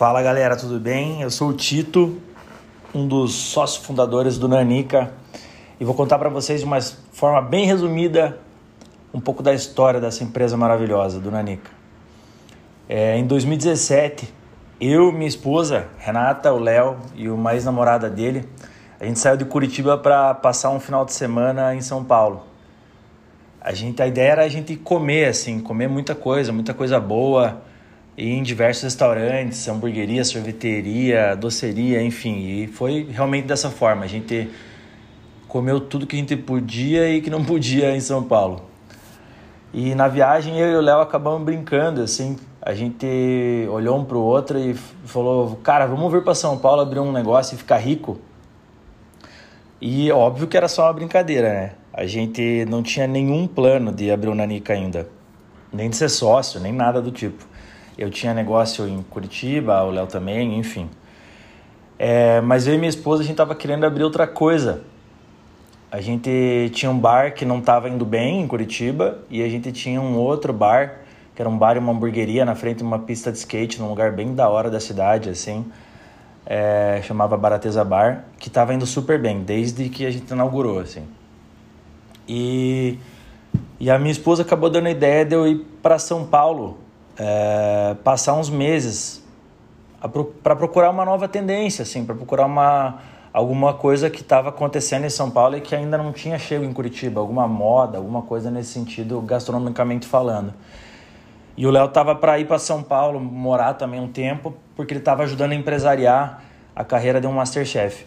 Fala galera, tudo bem? Eu sou o Tito, um dos sócios fundadores do Nanica e vou contar para vocês de uma forma bem resumida um pouco da história dessa empresa maravilhosa do Nanica. É, em 2017, eu, minha esposa, Renata, o Léo e uma ex-namorada dele, a gente saiu de Curitiba para passar um final de semana em São Paulo. A, gente, a ideia era a gente comer, assim, comer muita coisa, muita coisa boa, em diversos restaurantes, hamburgueria, sorveteria, doceria, enfim. E foi realmente dessa forma. A gente comeu tudo que a gente podia e que não podia em São Paulo. E na viagem eu e o Léo acabamos brincando, assim. A gente olhou um pro outro e falou: Cara, vamos vir para São Paulo abrir um negócio e ficar rico. E óbvio que era só uma brincadeira, né? A gente não tinha nenhum plano de abrir o Nanica ainda, nem de ser sócio, nem nada do tipo. Eu tinha negócio em Curitiba, o Léo também, enfim. É, mas eu e minha esposa a gente estava querendo abrir outra coisa. A gente tinha um bar que não estava indo bem em Curitiba e a gente tinha um outro bar que era um bar e uma hamburgueria na frente de uma pista de skate num lugar bem da hora da cidade, assim é, chamava Barateza Bar, que estava indo super bem, desde que a gente inaugurou, assim. E, e a minha esposa acabou dando a ideia de eu ir para São Paulo, é, passar uns meses para procurar uma nova tendência, assim, para procurar uma alguma coisa que estava acontecendo em São Paulo e que ainda não tinha chego em Curitiba, alguma moda, alguma coisa nesse sentido, gastronomicamente falando. E o Léo tava para ir para São Paulo, morar também um tempo, porque ele tava ajudando a empresariar a carreira de um Masterchef.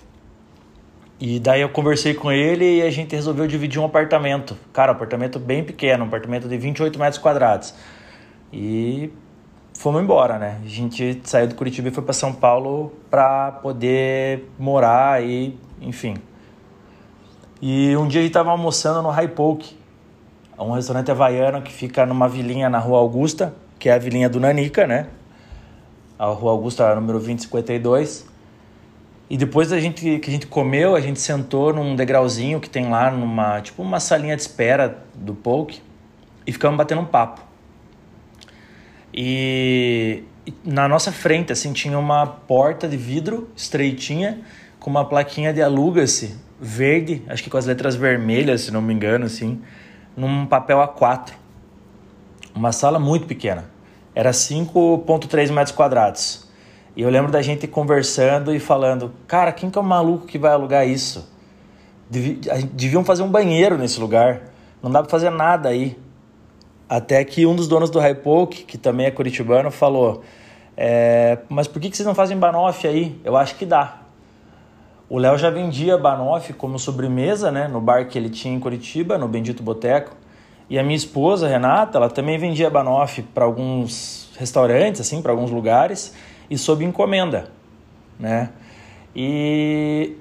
E daí eu conversei com ele e a gente resolveu dividir um apartamento. Cara, um apartamento bem pequeno, um apartamento de 28 metros quadrados. E fomos embora, né? A gente saiu de Curitiba e foi para São Paulo para poder morar e, enfim. E um dia a gente tava almoçando no High Poke, um restaurante havaiano que fica numa vilinha na Rua Augusta, que é a vilinha do Nanica, né? A Rua Augusta, número 2052. E depois da gente, que a gente comeu, a gente sentou num degrauzinho que tem lá, numa tipo uma salinha de espera do poke, e ficamos batendo um papo. E, na nossa frente, assim, tinha uma porta de vidro estreitinha, com uma plaquinha de aluga-se, verde, acho que com as letras vermelhas, se não me engano, assim num papel A4. Uma sala muito pequena. Era 5,3 metros quadrados. E eu lembro da gente conversando e falando: Cara, quem que é o maluco que vai alugar isso? Deviam fazer um banheiro nesse lugar. Não dá pra fazer nada aí. Até que um dos donos do High Poke, que também é curitibano, falou: é, Mas por que, que vocês não fazem banoffee aí? Eu acho que dá. O Léo já vendia banoffee como sobremesa, né, no bar que ele tinha em Curitiba, no Bendito Boteco. E a minha esposa, Renata, ela também vendia banoffee para alguns restaurantes, assim, para alguns lugares e sob encomenda, né? E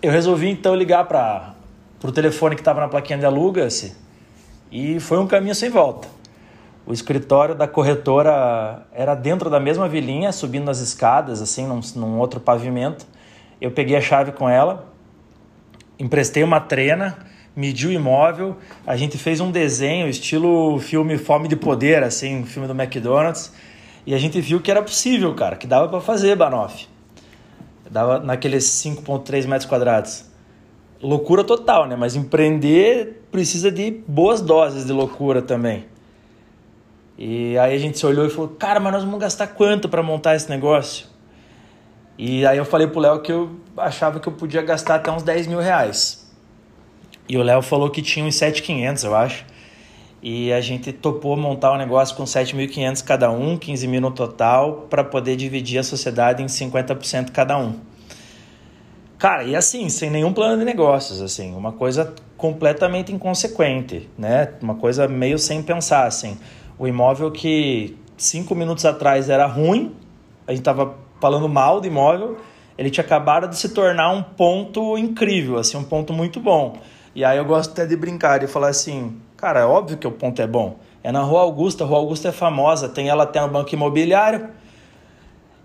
eu resolvi então ligar para o telefone que estava na plaquinha de aluga-se e foi um caminho sem volta. O escritório da corretora era dentro da mesma vilinha, subindo as escadas, assim, num, num outro pavimento eu peguei a chave com ela, emprestei uma trena, medi o imóvel, a gente fez um desenho estilo filme Fome de Poder, assim, um filme do McDonald's, e a gente viu que era possível, cara, que dava para fazer Banoff. Dava naqueles 5.3 metros quadrados. Loucura total, né? Mas empreender precisa de boas doses de loucura também. E aí a gente se olhou e falou: "Cara, mas nós vamos gastar quanto para montar esse negócio?" E aí eu falei pro Léo que eu achava que eu podia gastar até uns 10 mil reais. E o Léo falou que tinha uns 7,500, eu acho. E a gente topou montar o um negócio com 7.500 cada um, 15 mil no total, para poder dividir a sociedade em 50% cada um. Cara, e assim, sem nenhum plano de negócios, assim, uma coisa completamente inconsequente, né? Uma coisa meio sem pensar, assim. O imóvel que cinco minutos atrás era ruim, a gente tava falando mal do imóvel, ele tinha acabado de se tornar um ponto incrível, assim, um ponto muito bom. E aí eu gosto até de brincar e falar assim, cara, é óbvio que o ponto é bom. É na Rua Augusta, a Rua Augusta é famosa, tem ela até no banco imobiliário.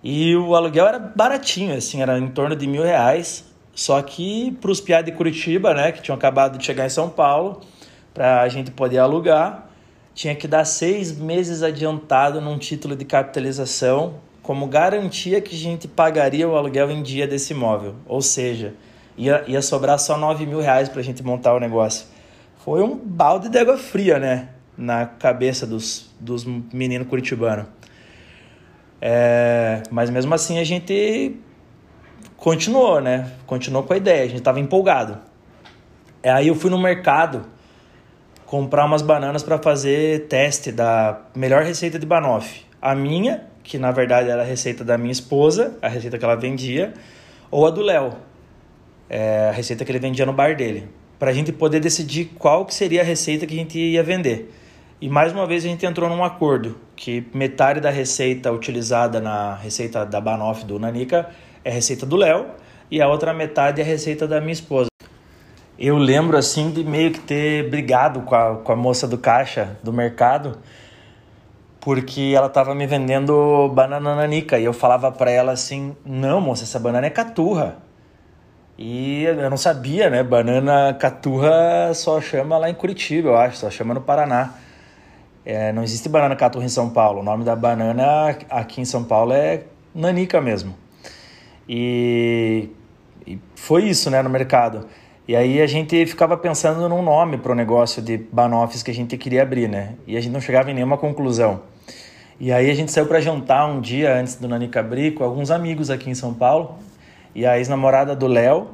E o aluguel era baratinho, assim, era em torno de mil reais. Só que para os piados de Curitiba, né, que tinham acabado de chegar em São Paulo, para a gente poder alugar, tinha que dar seis meses adiantado num título de capitalização como garantia que a gente pagaria o aluguel em dia desse imóvel. Ou seja, ia, ia sobrar só 9 mil reais para a gente montar o negócio. Foi um balde de água fria, né? Na cabeça dos, dos meninos curitibanos. É, mas mesmo assim a gente continuou, né? Continuou com a ideia, a gente estava empolgado. Aí eu fui no mercado comprar umas bananas para fazer teste da melhor receita de banoffee. A minha que na verdade era a receita da minha esposa, a receita que ela vendia, ou a do Léo, é, a receita que ele vendia no bar dele, para a gente poder decidir qual que seria a receita que a gente ia vender. E mais uma vez a gente entrou num acordo que metade da receita utilizada na receita da Banoff do Nanica é receita do Léo e a outra metade é receita da minha esposa. Eu lembro assim de meio que ter brigado com a, com a moça do caixa do mercado porque ela estava me vendendo banana nanica e eu falava para ela assim: "Não, moça, essa banana é caturra". E eu não sabia, né? Banana caturra só chama lá em Curitiba, eu acho, só chama no Paraná. É, não existe banana caturra em São Paulo. O nome da banana aqui em São Paulo é nanica mesmo. E, e foi isso, né, no mercado. E aí a gente ficava pensando num nome para o negócio de Banoffs que a gente queria abrir, né? E a gente não chegava em nenhuma conclusão. E aí a gente saiu para jantar um dia antes do Nanica abrir com alguns amigos aqui em São Paulo. E a ex-namorada do Léo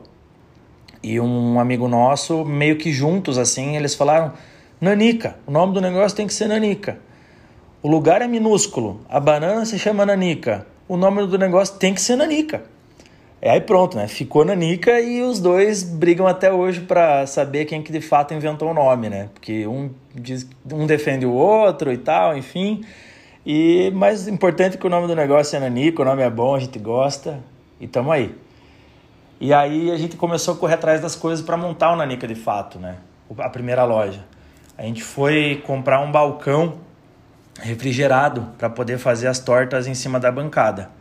e um amigo nosso, meio que juntos assim, eles falaram: Nanica, o nome do negócio tem que ser Nanica. O lugar é minúsculo, a banana se chama Nanica. O nome do negócio tem que ser Nanica. É aí pronto, né? Ficou Nanica e os dois brigam até hoje para saber quem que de fato inventou o nome, né? Porque um, diz, um defende o outro e tal, enfim. E mais importante que o nome do negócio é Nanica, o nome é bom, a gente gosta e tamo aí. E aí a gente começou a correr atrás das coisas para montar o Nanica de fato, né? A primeira loja. A gente foi comprar um balcão refrigerado para poder fazer as tortas em cima da bancada.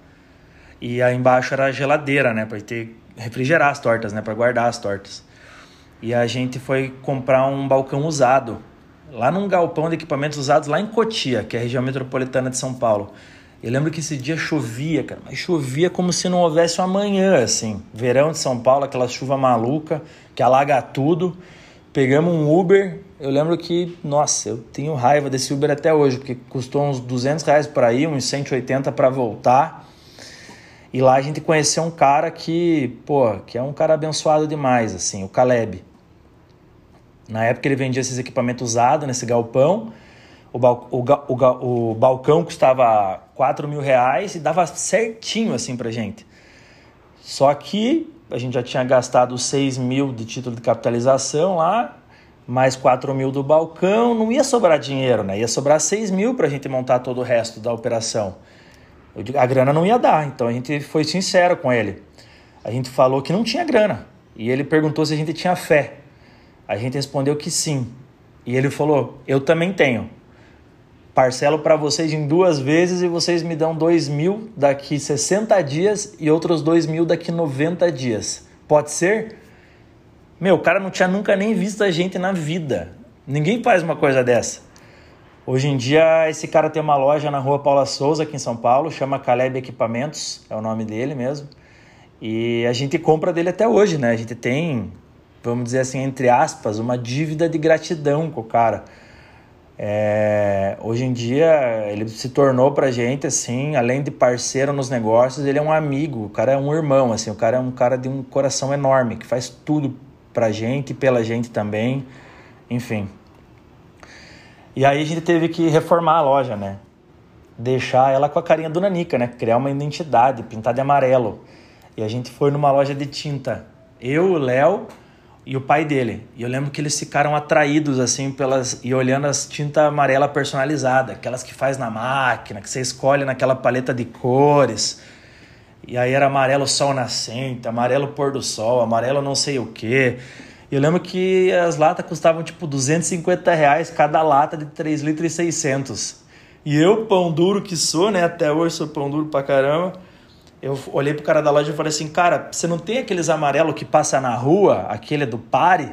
E aí embaixo era a geladeira, né, para ter refrigerar as tortas, né, para guardar as tortas. E a gente foi comprar um balcão usado lá num galpão de equipamentos usados lá em Cotia, que é a região metropolitana de São Paulo. Eu lembro que esse dia chovia, cara, mas chovia como se não houvesse um amanhã, assim. Verão de São Paulo, aquela chuva maluca que alaga tudo. Pegamos um Uber. Eu lembro que, nossa, eu tenho raiva desse Uber até hoje, porque custou uns 200 reais para ir, uns 180 para voltar. E lá a gente conheceu um cara que, pô, que é um cara abençoado demais, assim, o Caleb. Na época ele vendia esses equipamentos usados nesse galpão. O, bal o, o, o balcão custava 4 mil reais e dava certinho assim pra gente. Só que a gente já tinha gastado 6 mil de título de capitalização lá, mais 4 mil do balcão, não ia sobrar dinheiro, né? Ia sobrar 6 mil pra gente montar todo o resto da operação a grana não ia dar, então a gente foi sincero com ele. A gente falou que não tinha grana. E ele perguntou se a gente tinha fé. A gente respondeu que sim. E ele falou: Eu também tenho. Parcelo para vocês em duas vezes e vocês me dão dois mil daqui 60 dias e outros dois mil daqui 90 dias. Pode ser? Meu, o cara não tinha nunca nem visto a gente na vida. Ninguém faz uma coisa dessa. Hoje em dia, esse cara tem uma loja na rua Paula Souza, aqui em São Paulo, chama Caleb Equipamentos, é o nome dele mesmo. E a gente compra dele até hoje, né? A gente tem, vamos dizer assim, entre aspas, uma dívida de gratidão com o cara. É, hoje em dia, ele se tornou pra gente, assim, além de parceiro nos negócios, ele é um amigo, o cara é um irmão, assim, o cara é um cara de um coração enorme, que faz tudo pra gente, pela gente também, enfim. E aí a gente teve que reformar a loja, né? Deixar ela com a carinha do Nanica, né? Criar uma identidade, pintar de amarelo. E a gente foi numa loja de tinta. Eu, o Léo e o pai dele. E eu lembro que eles ficaram atraídos assim pelas e olhando as tinta amarela personalizada, aquelas que faz na máquina, que você escolhe naquela paleta de cores. E aí era amarelo sol nascente, amarelo pôr do sol, amarelo não sei o quê. Eu lembro que as latas custavam tipo 250 reais cada lata de 3 litros e 600. E eu, pão duro que sou, né? Até hoje sou pão duro pra caramba. Eu olhei pro cara da loja e falei assim: Cara, você não tem aqueles amarelo que passa na rua, aquele do pare,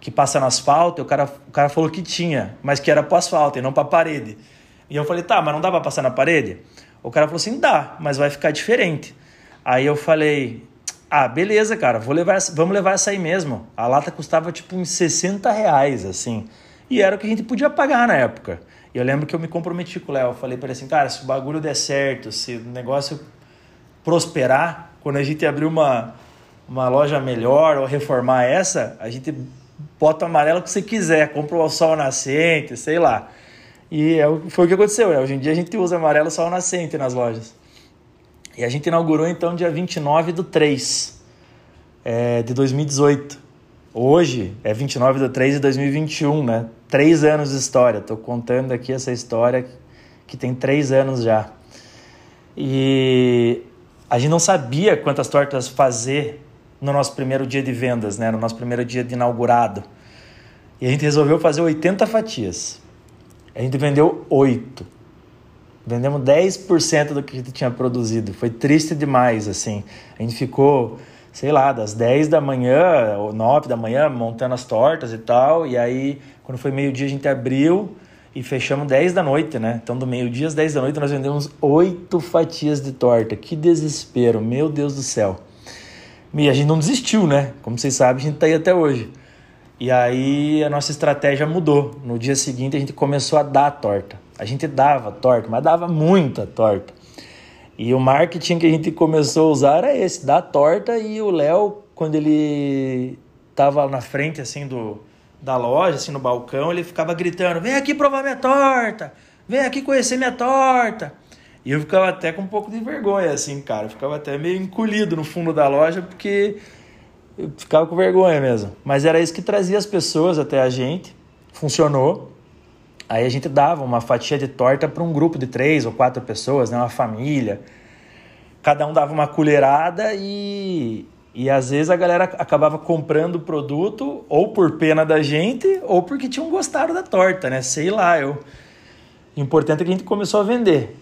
que passa no asfalto? E o cara, o cara falou que tinha, mas que era pro asfalto e não pra parede. E eu falei: Tá, mas não dá pra passar na parede? O cara falou assim: dá, mas vai ficar diferente. Aí eu falei: ah, beleza, cara, vou levar, vamos levar essa aí mesmo. A lata custava tipo uns 60 reais, assim. E era o que a gente podia pagar na época. E eu lembro que eu me comprometi com o Léo. Falei para ele assim, cara, se o bagulho der certo, se o negócio prosperar, quando a gente abrir uma, uma loja melhor ou reformar essa, a gente bota o amarelo que você quiser, compra o sol nascente, sei lá. E é, foi o que aconteceu. Né? Hoje em dia a gente usa amarelo sol nascente nas lojas. E a gente inaugurou então dia 29 do 3 é, de 2018. Hoje é 29 de 3 de 2021, né? Três anos de história. Estou contando aqui essa história que tem três anos já. E a gente não sabia quantas tortas fazer no nosso primeiro dia de vendas, né? No nosso primeiro dia de inaugurado. E a gente resolveu fazer 80 fatias. A gente vendeu 8. Vendemos 10% do que a gente tinha produzido. Foi triste demais, assim. A gente ficou, sei lá, das 10 da manhã ou 9 da manhã montando as tortas e tal. E aí, quando foi meio-dia, a gente abriu e fechamos 10 da noite, né? Então, do meio-dia às 10 da noite, nós vendemos 8 fatias de torta. Que desespero, meu Deus do céu. E a gente não desistiu, né? Como vocês sabem, a gente tá aí até hoje. E aí a nossa estratégia mudou. No dia seguinte a gente começou a dar a torta. A gente dava torta, mas dava muita torta. E o marketing que a gente começou a usar era esse, dar torta e o Léo, quando ele estava na frente assim do da loja, assim no balcão, ele ficava gritando: "Vem aqui provar minha torta! Vem aqui conhecer minha torta!" E eu ficava até com um pouco de vergonha assim, cara, eu ficava até meio encolhido no fundo da loja porque eu ficava com vergonha mesmo. Mas era isso que trazia as pessoas até a gente. Funcionou. Aí a gente dava uma fatia de torta para um grupo de três ou quatro pessoas, né? uma família. Cada um dava uma colherada e, e às vezes a galera acabava comprando o produto ou por pena da gente ou porque tinham gostado da torta, né? Sei lá, eu. O importante é que a gente começou a vender.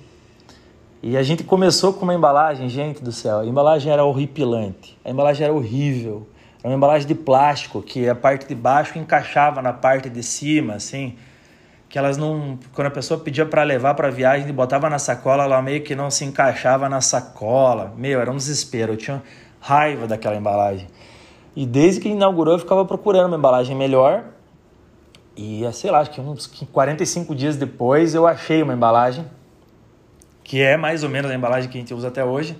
E a gente começou com uma embalagem, gente do céu, a embalagem era horripilante, a embalagem era horrível. Era uma embalagem de plástico que a parte de baixo encaixava na parte de cima, assim, que elas não, quando a pessoa pedia para levar para viagem e botava na sacola, ela meio que não se encaixava na sacola. Meu, era um desespero, eu tinha raiva daquela embalagem. E desde que inaugurou, eu ficava procurando uma embalagem melhor. E, sei lá, acho que uns 45 dias depois eu achei uma embalagem que é mais ou menos a embalagem que a gente usa até hoje,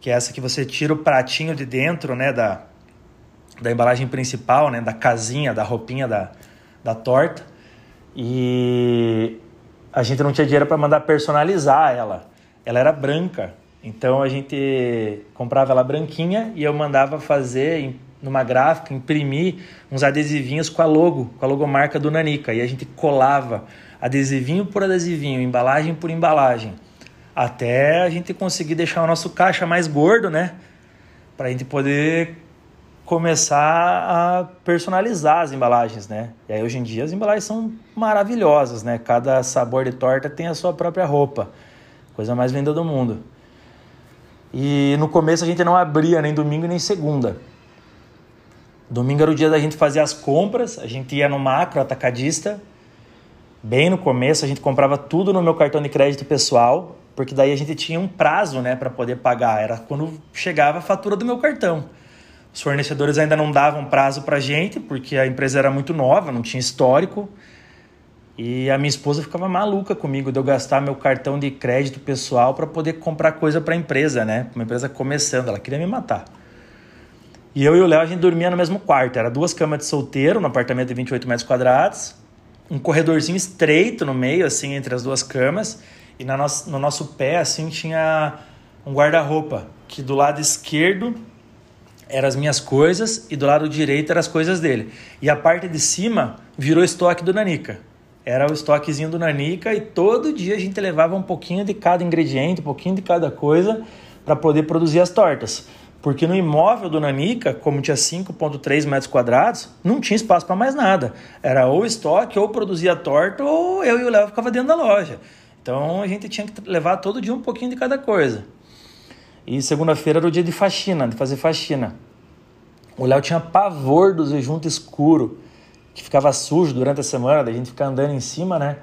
que é essa que você tira o pratinho de dentro, né, da, da embalagem principal, né, da casinha, da roupinha da, da torta. E a gente não tinha dinheiro para mandar personalizar ela. Ela era branca, então a gente comprava ela branquinha e eu mandava fazer numa gráfica, imprimir uns adesivinhos com a logo, com a logomarca do Nanica. E a gente colava adesivinho por adesivinho, embalagem por embalagem até a gente conseguir deixar o nosso caixa mais gordo, né? Para a gente poder começar a personalizar as embalagens, né? E aí hoje em dia as embalagens são maravilhosas, né? Cada sabor de torta tem a sua própria roupa, coisa mais linda do mundo. E no começo a gente não abria nem domingo nem segunda. Domingo era o dia da gente fazer as compras, a gente ia no macro atacadista. Bem no começo a gente comprava tudo no meu cartão de crédito pessoal porque daí a gente tinha um prazo, né, para poder pagar. Era quando chegava a fatura do meu cartão. Os fornecedores ainda não davam prazo para gente, porque a empresa era muito nova, não tinha histórico. E a minha esposa ficava maluca comigo de eu gastar meu cartão de crédito pessoal para poder comprar coisa para a empresa, né? Uma empresa começando, ela queria me matar. E eu e o Léo a gente dormia no mesmo quarto. Era duas camas de solteiro, no apartamento de 28 metros quadrados, um corredorzinho estreito no meio, assim, entre as duas camas e na nosso, no nosso pé, assim, tinha um guarda-roupa, que do lado esquerdo eram as minhas coisas e do lado direito eram as coisas dele. E a parte de cima virou estoque do Nanica. Era o estoquezinho do Nanica e todo dia a gente levava um pouquinho de cada ingrediente, um pouquinho de cada coisa para poder produzir as tortas. Porque no imóvel do Nanica, como tinha 5,3 metros quadrados, não tinha espaço para mais nada. Era ou estoque, ou produzia torta, ou eu e o Léo ficava dentro da loja. Então a gente tinha que levar todo dia um pouquinho de cada coisa. E segunda-feira era o dia de faxina, de fazer faxina. O Léo tinha pavor do junto escuro, que ficava sujo durante a semana, da gente ficar andando em cima, né?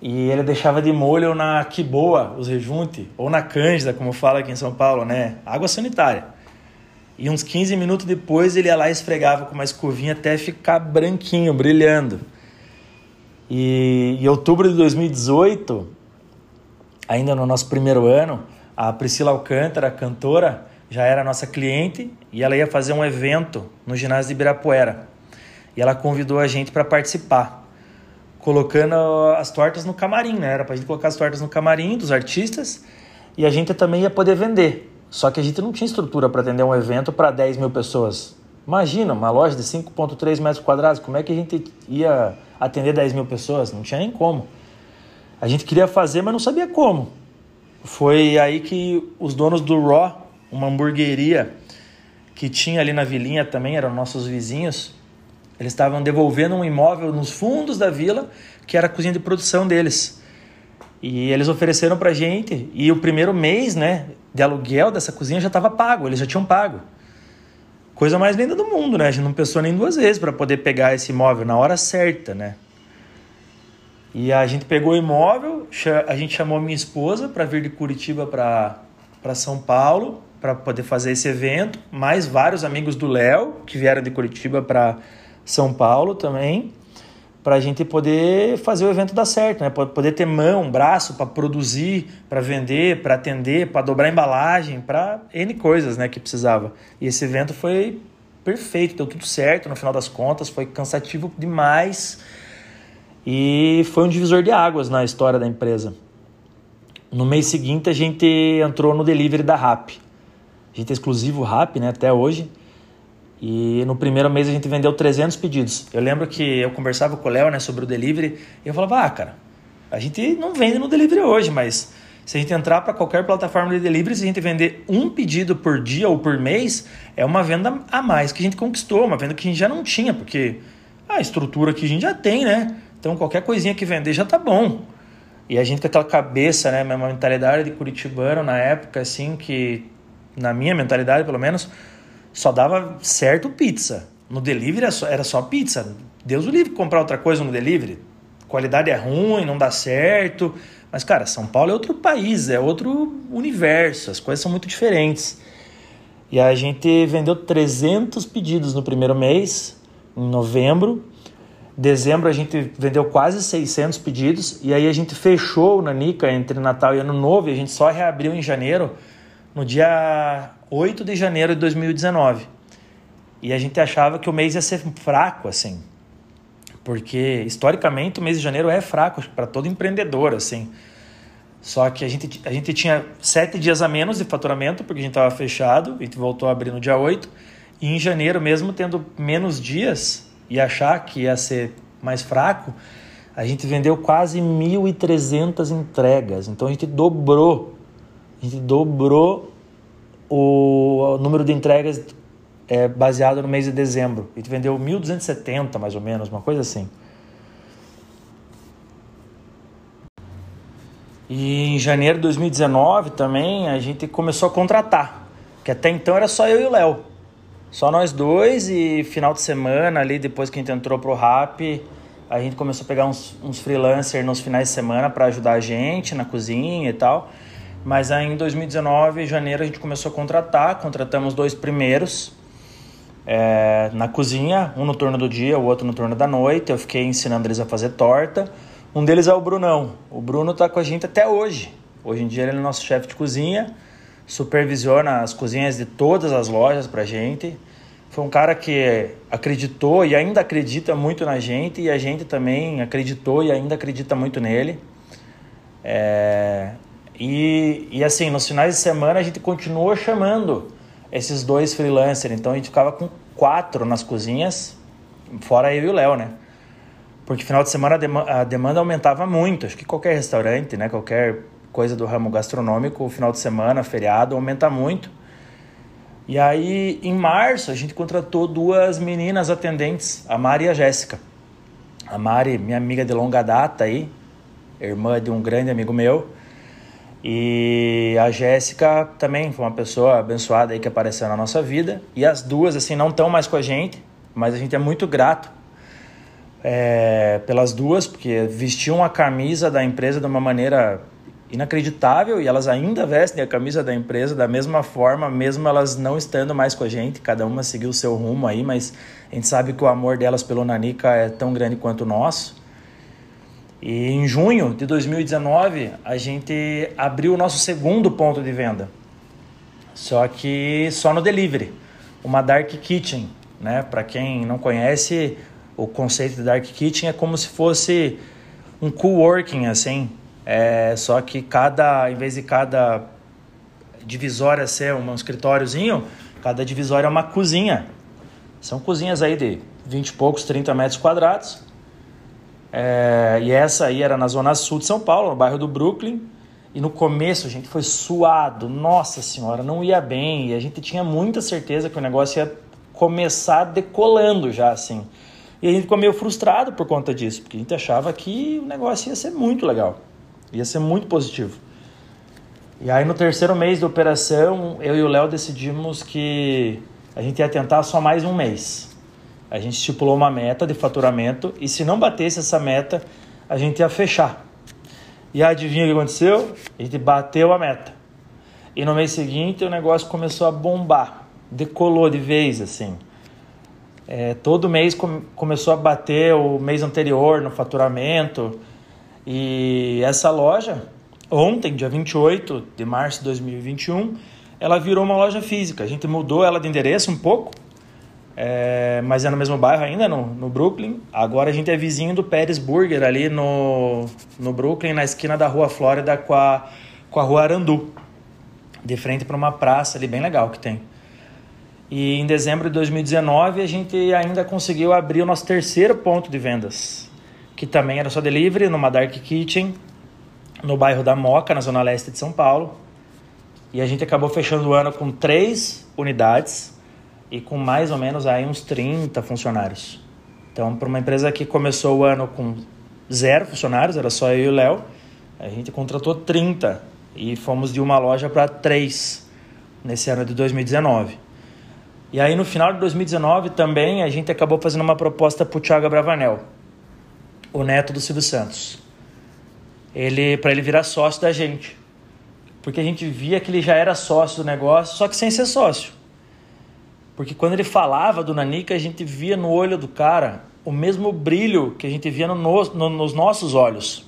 E ele deixava de molho na Quiboa, os rejunte, ou na Cândida, como fala aqui em São Paulo, né? Água sanitária. E uns 15 minutos depois ele ia lá e esfregava com uma escovinha até ficar branquinho, brilhando. E em outubro de 2018, ainda no nosso primeiro ano, a Priscila Alcântara, cantora, já era nossa cliente e ela ia fazer um evento no ginásio de Ibirapuera. E ela convidou a gente para participar colocando as tortas no camarim, né? Era pra gente colocar as tortas no camarim dos artistas e a gente também ia poder vender. Só que a gente não tinha estrutura para atender um evento para 10 mil pessoas. Imagina, uma loja de 5,3 metros quadrados, como é que a gente ia atender 10 mil pessoas? Não tinha nem como. A gente queria fazer, mas não sabia como. Foi aí que os donos do Raw, uma hamburgueria que tinha ali na vilinha também, eram nossos vizinhos, eles estavam devolvendo um imóvel nos fundos da vila, que era a cozinha de produção deles. E eles ofereceram pra gente, e o primeiro mês, né, de aluguel dessa cozinha já estava pago, eles já tinham pago. Coisa mais linda do mundo, né? A gente não pensou nem duas vezes para poder pegar esse imóvel na hora certa, né? E a gente pegou o imóvel, a gente chamou minha esposa para vir de Curitiba para São Paulo para poder fazer esse evento, mais vários amigos do Léo que vieram de Curitiba para são Paulo também, para a gente poder fazer o evento dar certo, né? Poder ter mão, braço para produzir, para vender, para atender, para dobrar embalagem, para N coisas, né, que precisava. E esse evento foi perfeito, deu tudo certo no final das contas, foi cansativo demais e foi um divisor de águas na história da empresa. No mês seguinte a gente entrou no delivery da RAP. A gente é exclusivo RAP, né, até hoje. E no primeiro mês a gente vendeu 300 pedidos. Eu lembro que eu conversava com o Léo né, sobre o delivery e eu falava: ah, cara, a gente não vende no delivery hoje, mas se a gente entrar para qualquer plataforma de delivery, se a gente vender um pedido por dia ou por mês, é uma venda a mais que a gente conquistou, uma venda que a gente já não tinha, porque a estrutura que a gente já tem, né? Então qualquer coisinha que vender já tá bom. E a gente com aquela cabeça, né, uma mentalidade de curitibano na época, assim, que na minha mentalidade pelo menos, só dava certo pizza. No delivery era só, era só pizza. Deus o livre comprar outra coisa no delivery. Qualidade é ruim, não dá certo. Mas, cara, São Paulo é outro país, é outro universo, as coisas são muito diferentes. E a gente vendeu 300 pedidos no primeiro mês, em novembro. Dezembro a gente vendeu quase 600 pedidos. E aí a gente fechou o Nanica entre Natal e Ano Novo e a gente só reabriu em janeiro no dia 8 de janeiro de 2019. E a gente achava que o mês ia ser fraco, assim. Porque, historicamente, o mês de janeiro é fraco para todo empreendedor, assim. Só que a gente, a gente tinha sete dias a menos de faturamento, porque a gente estava fechado, a gente voltou a abrir no dia 8. E em janeiro, mesmo tendo menos dias e achar que ia ser mais fraco, a gente vendeu quase 1.300 entregas. Então a gente dobrou a gente dobrou o número de entregas é, baseado no mês de dezembro. A gente vendeu 1.270 mais ou menos, uma coisa assim. E em janeiro de 2019 também a gente começou a contratar, que até então era só eu e o Léo. Só nós dois e final de semana ali, depois que a gente entrou pro Rap, a gente começou a pegar uns, uns freelancers nos finais de semana para ajudar a gente na cozinha e tal. Mas aí em 2019, em janeiro, a gente começou a contratar, contratamos dois primeiros é, na cozinha, um no turno do dia, o outro no turno da noite. Eu fiquei ensinando eles a fazer torta. Um deles é o Brunão. O Bruno está com a gente até hoje. Hoje em dia ele é nosso chefe de cozinha, supervisiona as cozinhas de todas as lojas para gente. Foi um cara que acreditou e ainda acredita muito na gente e a gente também acreditou e ainda acredita muito nele. É, e, e assim, nos finais de semana a gente continuou chamando esses dois freelancers. Então a gente ficava com quatro nas cozinhas, fora eu e o Léo, né? Porque final de semana a, dem a demanda aumentava muito. Acho que qualquer restaurante, né? Qualquer coisa do ramo gastronômico, final de semana, feriado, aumenta muito. E aí, em março, a gente contratou duas meninas atendentes, a Mari e a Jéssica. A Mari, minha amiga de longa data aí, irmã de um grande amigo meu. E a Jéssica também foi uma pessoa abençoada aí que apareceu na nossa vida. E as duas, assim, não estão mais com a gente, mas a gente é muito grato é, pelas duas, porque vestiam a camisa da empresa de uma maneira inacreditável e elas ainda vestem a camisa da empresa da mesma forma, mesmo elas não estando mais com a gente, cada uma seguiu o seu rumo aí, mas a gente sabe que o amor delas pelo Nanica é tão grande quanto o nosso. E em junho de 2019, a gente abriu o nosso segundo ponto de venda. Só que só no delivery, uma dark kitchen, né? Para quem não conhece, o conceito de dark kitchen é como se fosse um coworking assim, é, só que cada, em vez de cada divisória ser um escritóriozinho, cada divisória é uma cozinha. São cozinhas aí de 20 e poucos, 30 metros quadrados. É, e essa aí era na zona sul de São Paulo, no bairro do Brooklyn. E no começo gente foi suado, nossa senhora, não ia bem. E a gente tinha muita certeza que o negócio ia começar decolando já, assim. E a gente ficou meio frustrado por conta disso, porque a gente achava que o negócio ia ser muito legal. Ia ser muito positivo. E aí no terceiro mês de operação, eu e o Léo decidimos que a gente ia tentar só mais um mês. A gente estipulou uma meta de faturamento e se não batesse essa meta, a gente ia fechar. E adivinha o que aconteceu? A gente bateu a meta. E no mês seguinte o negócio começou a bombar, decolou de vez assim. É, todo mês com, começou a bater o mês anterior no faturamento. E essa loja, ontem, dia 28 de março de 2021, ela virou uma loja física. A gente mudou ela de endereço um pouco, é, mas é no mesmo bairro ainda, no, no Brooklyn. Agora a gente é vizinho do Pérez Burger, ali no, no Brooklyn, na esquina da Rua Flórida com a, com a Rua Arandu, de frente para uma praça ali bem legal que tem. E em dezembro de 2019 a gente ainda conseguiu abrir o nosso terceiro ponto de vendas que também era só delivery, numa Dark Kitchen, no bairro da Moca, na zona leste de São Paulo. E a gente acabou fechando o ano com três unidades e com mais ou menos aí uns 30 funcionários. Então, para uma empresa que começou o ano com zero funcionários, era só eu e o Léo, a gente contratou 30 e fomos de uma loja para três nesse ano de 2019. E aí no final de 2019 também a gente acabou fazendo uma proposta para o Thiago Bravanel o neto do Silvio Santos. Ele para ele virar sócio da gente. Porque a gente via que ele já era sócio do negócio, só que sem ser sócio. Porque quando ele falava do Nanica, a gente via no olho do cara o mesmo brilho que a gente via no, no, nos nossos olhos.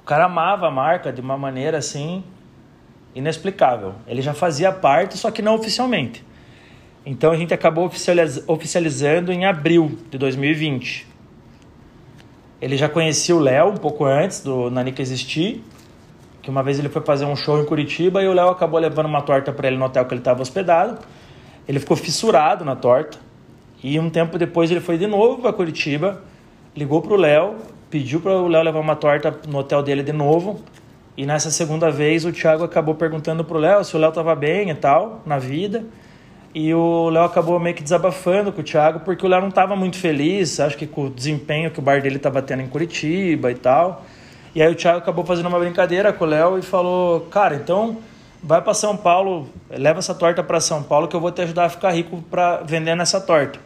O cara amava a marca de uma maneira assim inexplicável. Ele já fazia parte, só que não oficialmente. Então a gente acabou oficializando em abril de 2020. Ele já conhecia o Léo um pouco antes do Nanica existir, que uma vez ele foi fazer um show em Curitiba e o Léo acabou levando uma torta para ele no hotel que ele estava hospedado. Ele ficou fissurado na torta. E um tempo depois ele foi de novo para Curitiba, ligou para o Léo, pediu para o Léo levar uma torta no hotel dele de novo. E nessa segunda vez o Thiago acabou perguntando para o Léo se o Léo estava bem e tal, na vida. E o Léo acabou meio que desabafando com o Thiago, porque o Léo não estava muito feliz, acho que com o desempenho que o bar dele estava tendo em Curitiba e tal. E aí o Thiago acabou fazendo uma brincadeira com o Léo e falou: Cara, então vai para São Paulo, leva essa torta para São Paulo que eu vou te ajudar a ficar rico para vendendo essa torta.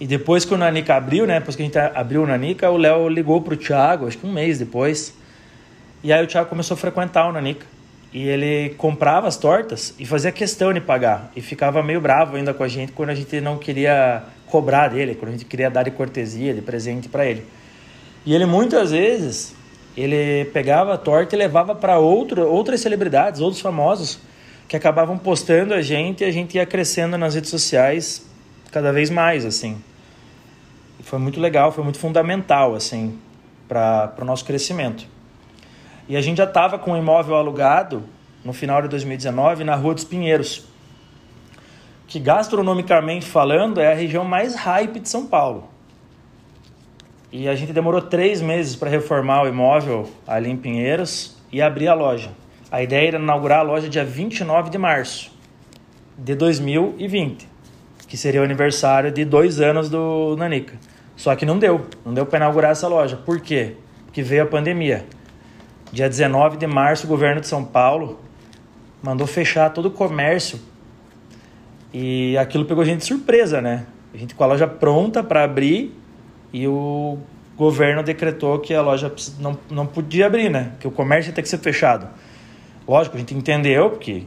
E depois que o Nanica abriu, né? Depois que a gente abriu o Nanica, o Léo ligou pro Thiago, acho que um mês depois. E aí o Thiago começou a frequentar o Nanica. E ele comprava as tortas e fazia questão de pagar. E ficava meio bravo ainda com a gente quando a gente não queria cobrar dele, quando a gente queria dar de cortesia, de presente para ele. E ele muitas vezes ele pegava a torta e levava para outras celebridades, outros famosos que acabavam postando a gente e a gente ia crescendo nas redes sociais cada vez mais assim. E foi muito legal, foi muito fundamental assim para o nosso crescimento. E a gente já estava com o imóvel alugado no final de 2019 na Rua dos Pinheiros, que gastronomicamente falando é a região mais hype de São Paulo. E a gente demorou três meses para reformar o imóvel ali em Pinheiros e abrir a loja. A ideia era inaugurar a loja dia 29 de março de 2020, que seria o aniversário de dois anos do Nanica. Só que não deu, não deu para inaugurar essa loja. Por quê? Porque veio a pandemia. Dia 19 de março, o governo de São Paulo mandou fechar todo o comércio. E aquilo pegou a gente de surpresa, né? A gente com a loja pronta para abrir e o governo decretou que a loja não, não podia abrir, né? Que o comércio ia ter que ser fechado. Lógico, a gente entendeu, porque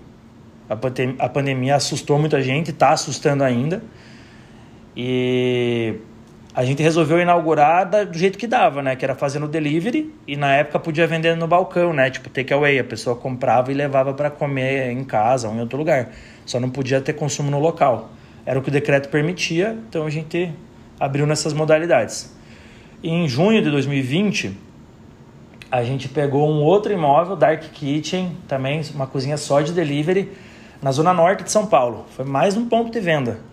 a, pandemia, a pandemia assustou muita gente, está assustando ainda. E a gente resolveu inaugurar do jeito que dava, né? Que era fazendo delivery e na época podia vender no balcão, né? Tipo takeaway, a pessoa comprava e levava para comer em casa ou em outro lugar. Só não podia ter consumo no local. Era o que o decreto permitia, então a gente abriu nessas modalidades. E em junho de 2020, a gente pegou um outro imóvel, Dark Kitchen, também uma cozinha só de delivery, na zona norte de São Paulo. Foi mais um ponto de venda.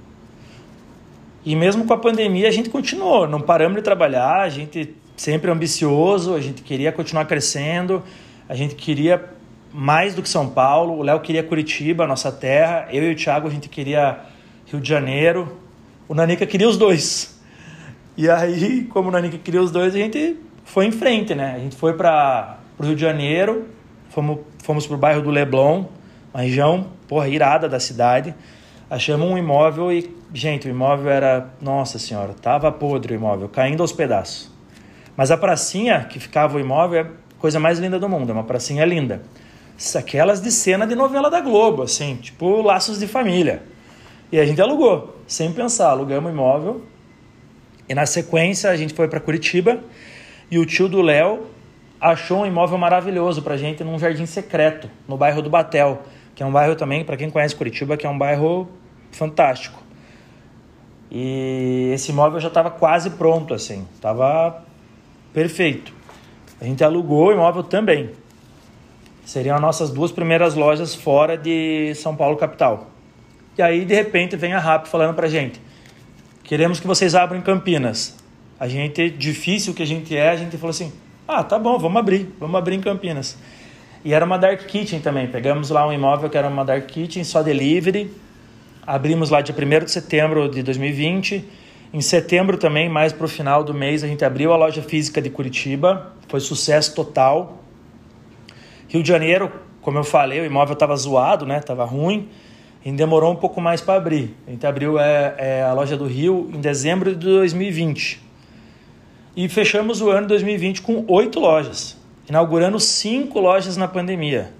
E mesmo com a pandemia, a gente continuou, não paramos de trabalhar, a gente sempre ambicioso, a gente queria continuar crescendo, a gente queria mais do que São Paulo, o Léo queria Curitiba, nossa terra, eu e o Thiago a gente queria Rio de Janeiro, o Nanica queria os dois. E aí, como o Nanica queria os dois, a gente foi em frente, né? A gente foi para o Rio de Janeiro, fomos, fomos para o bairro do Leblon, uma região, porra, irada da cidade. Achamos um imóvel e, gente, o imóvel era, nossa senhora, tava podre o imóvel, caindo aos pedaços. Mas a pracinha que ficava o imóvel é a coisa mais linda do mundo, é uma pracinha linda. Aquelas de cena de novela da Globo, assim, tipo Laços de Família. E a gente alugou, sem pensar, alugamos o imóvel. E na sequência a gente foi para Curitiba e o tio do Léo achou um imóvel maravilhoso pra gente num jardim secreto, no bairro do Batel que é um bairro também, para quem conhece Curitiba, que é um bairro fantástico. E esse imóvel já estava quase pronto, assim, estava perfeito. A gente alugou o imóvel também. Seriam as nossas duas primeiras lojas fora de São Paulo capital. E aí, de repente, vem a RAP falando para gente: queremos que vocês abram em Campinas. A gente, difícil que a gente é, a gente falou assim: ah, tá bom, vamos abrir, vamos abrir em Campinas. E era uma dark kitchen também. Pegamos lá um imóvel que era uma dark kitchen, só delivery. Abrimos lá dia 1 de setembro de 2020. Em setembro também, mais para o final do mês, a gente abriu a loja física de Curitiba. Foi sucesso total. Rio de Janeiro, como eu falei, o imóvel estava zoado, né? Tava ruim. E demorou um pouco mais para abrir. A gente abriu é, é, a loja do Rio em dezembro de 2020. E fechamos o ano 2020 com oito lojas inaugurando cinco lojas na pandemia.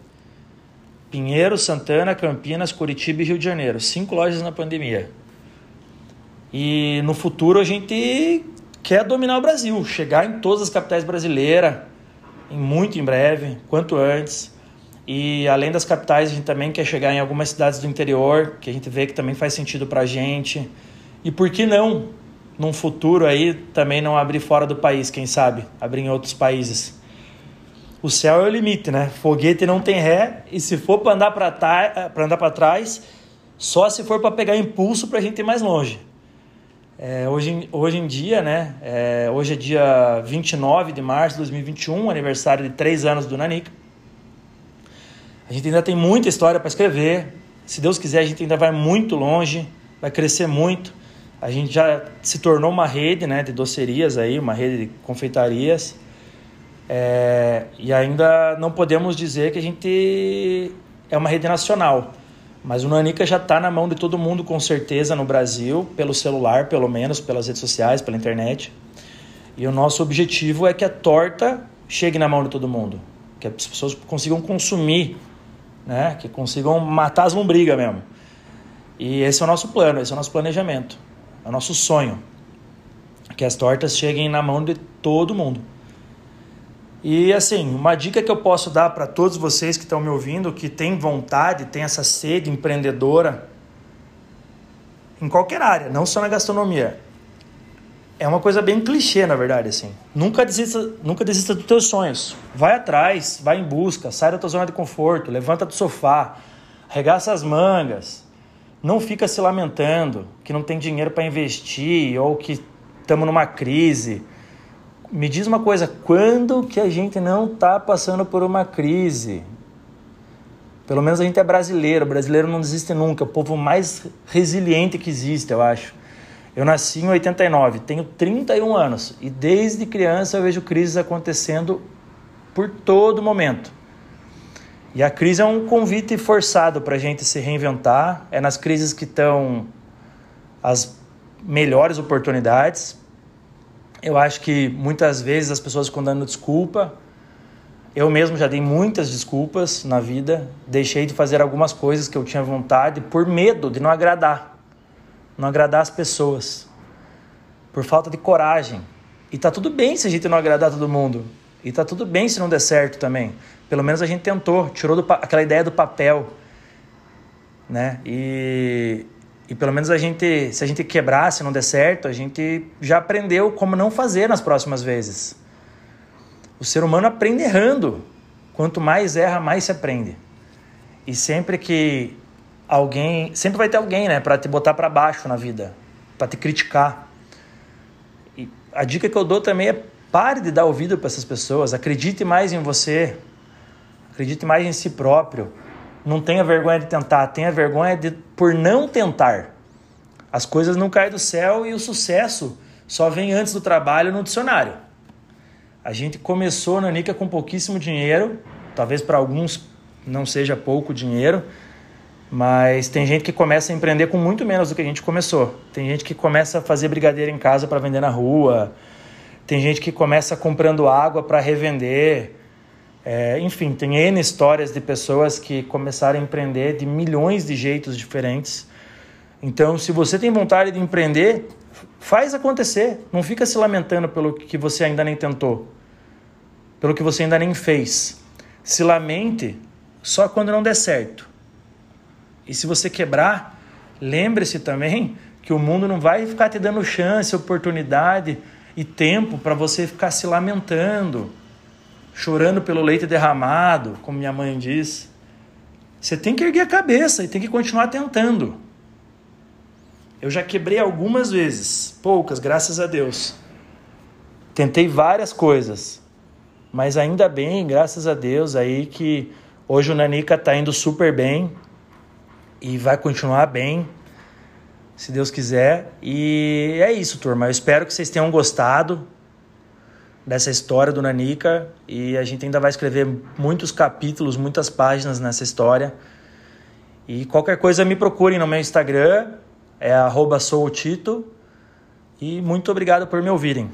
Pinheiro, Santana, Campinas, Curitiba e Rio de Janeiro. Cinco lojas na pandemia. E no futuro a gente quer dominar o Brasil, chegar em todas as capitais brasileiras, em muito em breve, quanto antes. E além das capitais, a gente também quer chegar em algumas cidades do interior, que a gente vê que também faz sentido para a gente. E por que não, num futuro aí, também não abrir fora do país, quem sabe? Abrir em outros países o céu é o limite, né? Foguete não tem ré e se for para andar para para andar para trás, só se for para pegar impulso para a gente ir mais longe. É, hoje, hoje em dia, né? É, hoje é dia 29 de março de 2021, aniversário de três anos do Nanica. A gente ainda tem muita história para escrever. Se Deus quiser, a gente ainda vai muito longe, vai crescer muito. A gente já se tornou uma rede, né, de docerias aí, uma rede de confeitarias. É, e ainda não podemos dizer que a gente é uma rede nacional. Mas o Nanica já está na mão de todo mundo, com certeza, no Brasil, pelo celular, pelo menos, pelas redes sociais, pela internet. E o nosso objetivo é que a torta chegue na mão de todo mundo, que as pessoas consigam consumir, né? que consigam matar as lombrigas mesmo. E esse é o nosso plano, esse é o nosso planejamento, é o nosso sonho. Que as tortas cheguem na mão de todo mundo. E assim, uma dica que eu posso dar para todos vocês que estão me ouvindo, que tem vontade, tem essa sede empreendedora, em qualquer área, não só na gastronomia. É uma coisa bem clichê, na verdade, assim. Nunca desista, nunca desista dos teus sonhos. Vai atrás, vai em busca, sai da tua zona de conforto, levanta do sofá, arregaça as mangas. Não fica se lamentando que não tem dinheiro para investir ou que estamos numa crise me diz uma coisa, quando que a gente não está passando por uma crise? Pelo menos a gente é brasileiro, brasileiro não desiste nunca, é o povo mais resiliente que existe, eu acho. Eu nasci em 89, tenho 31 anos e desde criança eu vejo crises acontecendo por todo momento. E a crise é um convite forçado para a gente se reinventar, é nas crises que estão as melhores oportunidades, Eu acho que muitas vezes as pessoas ficam dando desculpa. Eu mesmo já dei muitas desculpas na vida. Deixei de fazer algumas coisas que eu tinha vontade por medo de não agradar. Não agradar as pessoas. Por falta de coragem. E tá tudo bem se a gente não agradar todo mundo. E tá tudo bem se não der certo também. Pelo menos a gente tentou, tirou aquela ideia do papel. Né? E, e pelo menos a gente, se a gente quebrar, se não der certo, a gente já aprendeu como não fazer nas próximas vezes. O ser humano aprende errando. Quanto mais erra, mais se aprende. E sempre que alguém, sempre vai ter alguém, né, para te botar para baixo na vida, para te criticar. E a dica que eu dou também é pare de dar ouvido para essas pessoas, acredite mais em você. Acredite mais em si próprio. Não tenha vergonha de tentar, tenha vergonha de por não tentar. As coisas não caem do céu e o sucesso só vem antes do trabalho no dicionário. A gente começou na Nica com pouquíssimo dinheiro, talvez para alguns não seja pouco dinheiro, mas tem gente que começa a empreender com muito menos do que a gente começou. Tem gente que começa a fazer brigadeiro em casa para vender na rua. Tem gente que começa comprando água para revender. É, enfim, tem N histórias de pessoas que começaram a empreender de milhões de jeitos diferentes. Então, se você tem vontade de empreender, faz acontecer. Não fica se lamentando pelo que você ainda nem tentou, pelo que você ainda nem fez. Se lamente só quando não der certo. E se você quebrar, lembre-se também que o mundo não vai ficar te dando chance, oportunidade e tempo para você ficar se lamentando chorando pelo leite derramado, como minha mãe diz. Você tem que erguer a cabeça e tem que continuar tentando. Eu já quebrei algumas vezes, poucas, graças a Deus. Tentei várias coisas, mas ainda bem, graças a Deus, aí que hoje o Nanica está indo super bem e vai continuar bem, se Deus quiser. E é isso, turma. Eu espero que vocês tenham gostado dessa história do Nanica e a gente ainda vai escrever muitos capítulos, muitas páginas nessa história. E qualquer coisa me procurem no meu Instagram, é soutito. E muito obrigado por me ouvirem.